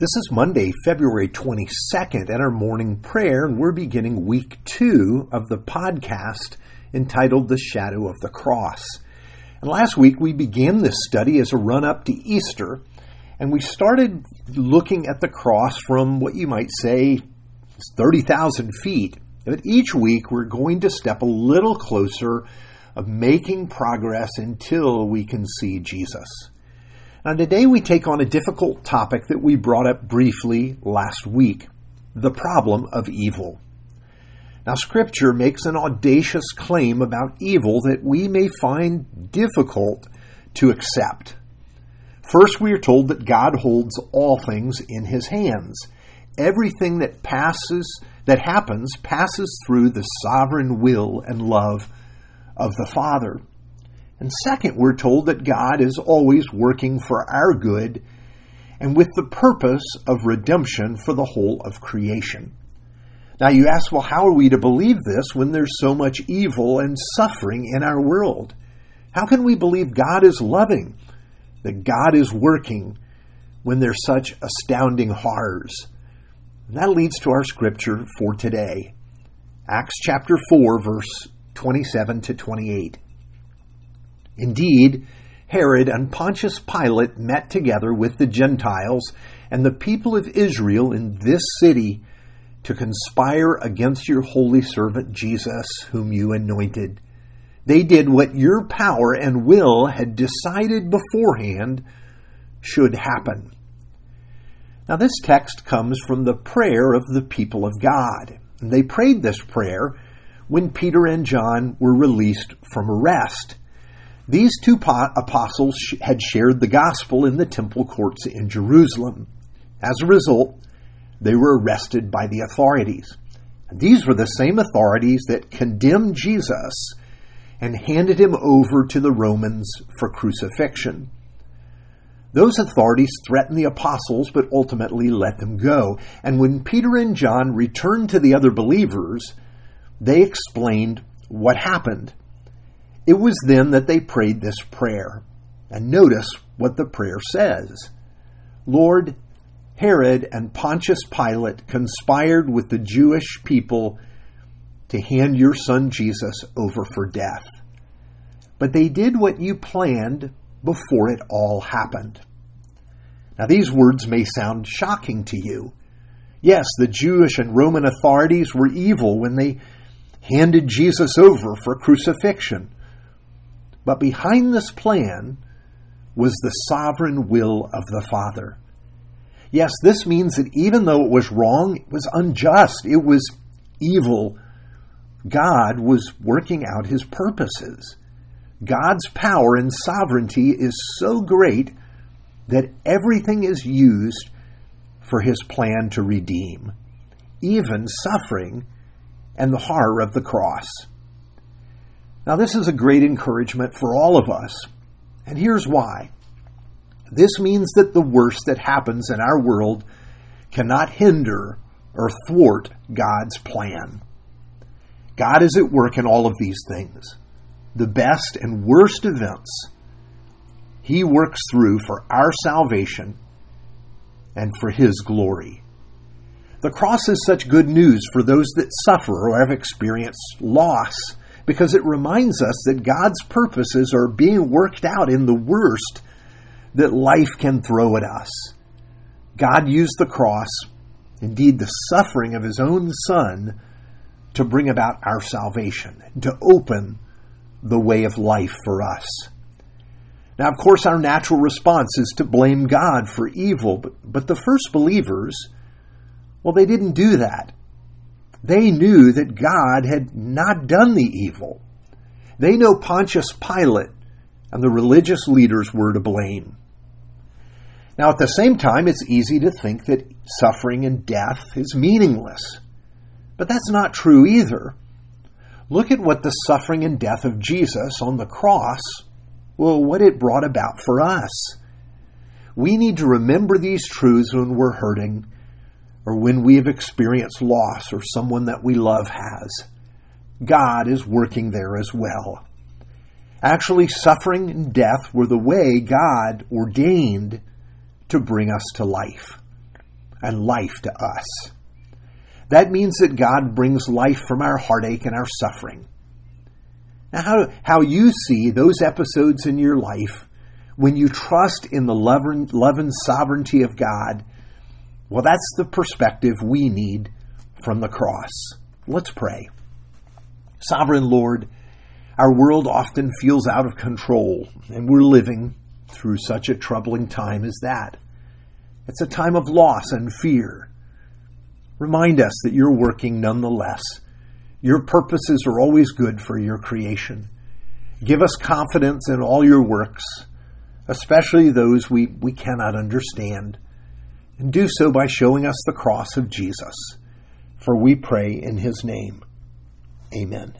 This is Monday, February 22nd, at our morning prayer, and we're beginning week two of the podcast entitled The Shadow of the Cross. And last week we began this study as a run up to Easter, and we started looking at the cross from what you might say is 30,000 feet. But each week we're going to step a little closer of making progress until we can see Jesus. Now, today we take on a difficult topic that we brought up briefly last week the problem of evil. Now, Scripture makes an audacious claim about evil that we may find difficult to accept. First, we are told that God holds all things in his hands. Everything that passes, that happens, passes through the sovereign will and love of the Father. And second, we're told that God is always working for our good and with the purpose of redemption for the whole of creation. Now, you ask, well, how are we to believe this when there's so much evil and suffering in our world? How can we believe God is loving, that God is working when there's such astounding horrors? And that leads to our scripture for today Acts chapter 4, verse 27 to 28. Indeed, Herod and Pontius Pilate met together with the Gentiles and the people of Israel in this city to conspire against your holy servant Jesus, whom you anointed. They did what your power and will had decided beforehand should happen. Now, this text comes from the prayer of the people of God. They prayed this prayer when Peter and John were released from arrest. These two apostles had shared the gospel in the temple courts in Jerusalem. As a result, they were arrested by the authorities. These were the same authorities that condemned Jesus and handed him over to the Romans for crucifixion. Those authorities threatened the apostles but ultimately let them go. And when Peter and John returned to the other believers, they explained what happened. It was then that they prayed this prayer. And notice what the prayer says Lord, Herod and Pontius Pilate conspired with the Jewish people to hand your son Jesus over for death. But they did what you planned before it all happened. Now, these words may sound shocking to you. Yes, the Jewish and Roman authorities were evil when they handed Jesus over for crucifixion. But behind this plan was the sovereign will of the Father. Yes, this means that even though it was wrong, it was unjust, it was evil, God was working out his purposes. God's power and sovereignty is so great that everything is used for his plan to redeem, even suffering and the horror of the cross. Now, this is a great encouragement for all of us, and here's why. This means that the worst that happens in our world cannot hinder or thwart God's plan. God is at work in all of these things. The best and worst events He works through for our salvation and for His glory. The cross is such good news for those that suffer or have experienced loss because it reminds us that God's purposes are being worked out in the worst that life can throw at us. God used the cross, indeed the suffering of his own Son, to bring about our salvation, to open the way of life for us. Now, of course, our natural response is to blame God for evil, but, but the first believers, well, they didn't do that. They knew that God had not done the evil. They know Pontius Pilate and the religious leaders were to blame. Now, at the same time, it's easy to think that suffering and death is meaningless. But that's not true either. Look at what the suffering and death of Jesus on the cross, well, what it brought about for us. We need to remember these truths when we're hurting or when we have experienced loss or someone that we love has. God is working there as well. Actually, suffering and death were the way God ordained to bring us to life. and life to us. That means that God brings life from our heartache and our suffering. Now, how, how you see those episodes in your life when you trust in the love and, love and sovereignty of God, well, that's the perspective we need from the cross. Let's pray. Sovereign Lord, our world often feels out of control, and we're living through such a troubling time as that. It's a time of loss and fear. Remind us that you're working nonetheless. Your purposes are always good for your creation. Give us confidence in all your works, especially those we, we cannot understand, and do so by showing us the cross of Jesus. For we pray in his name. Amen.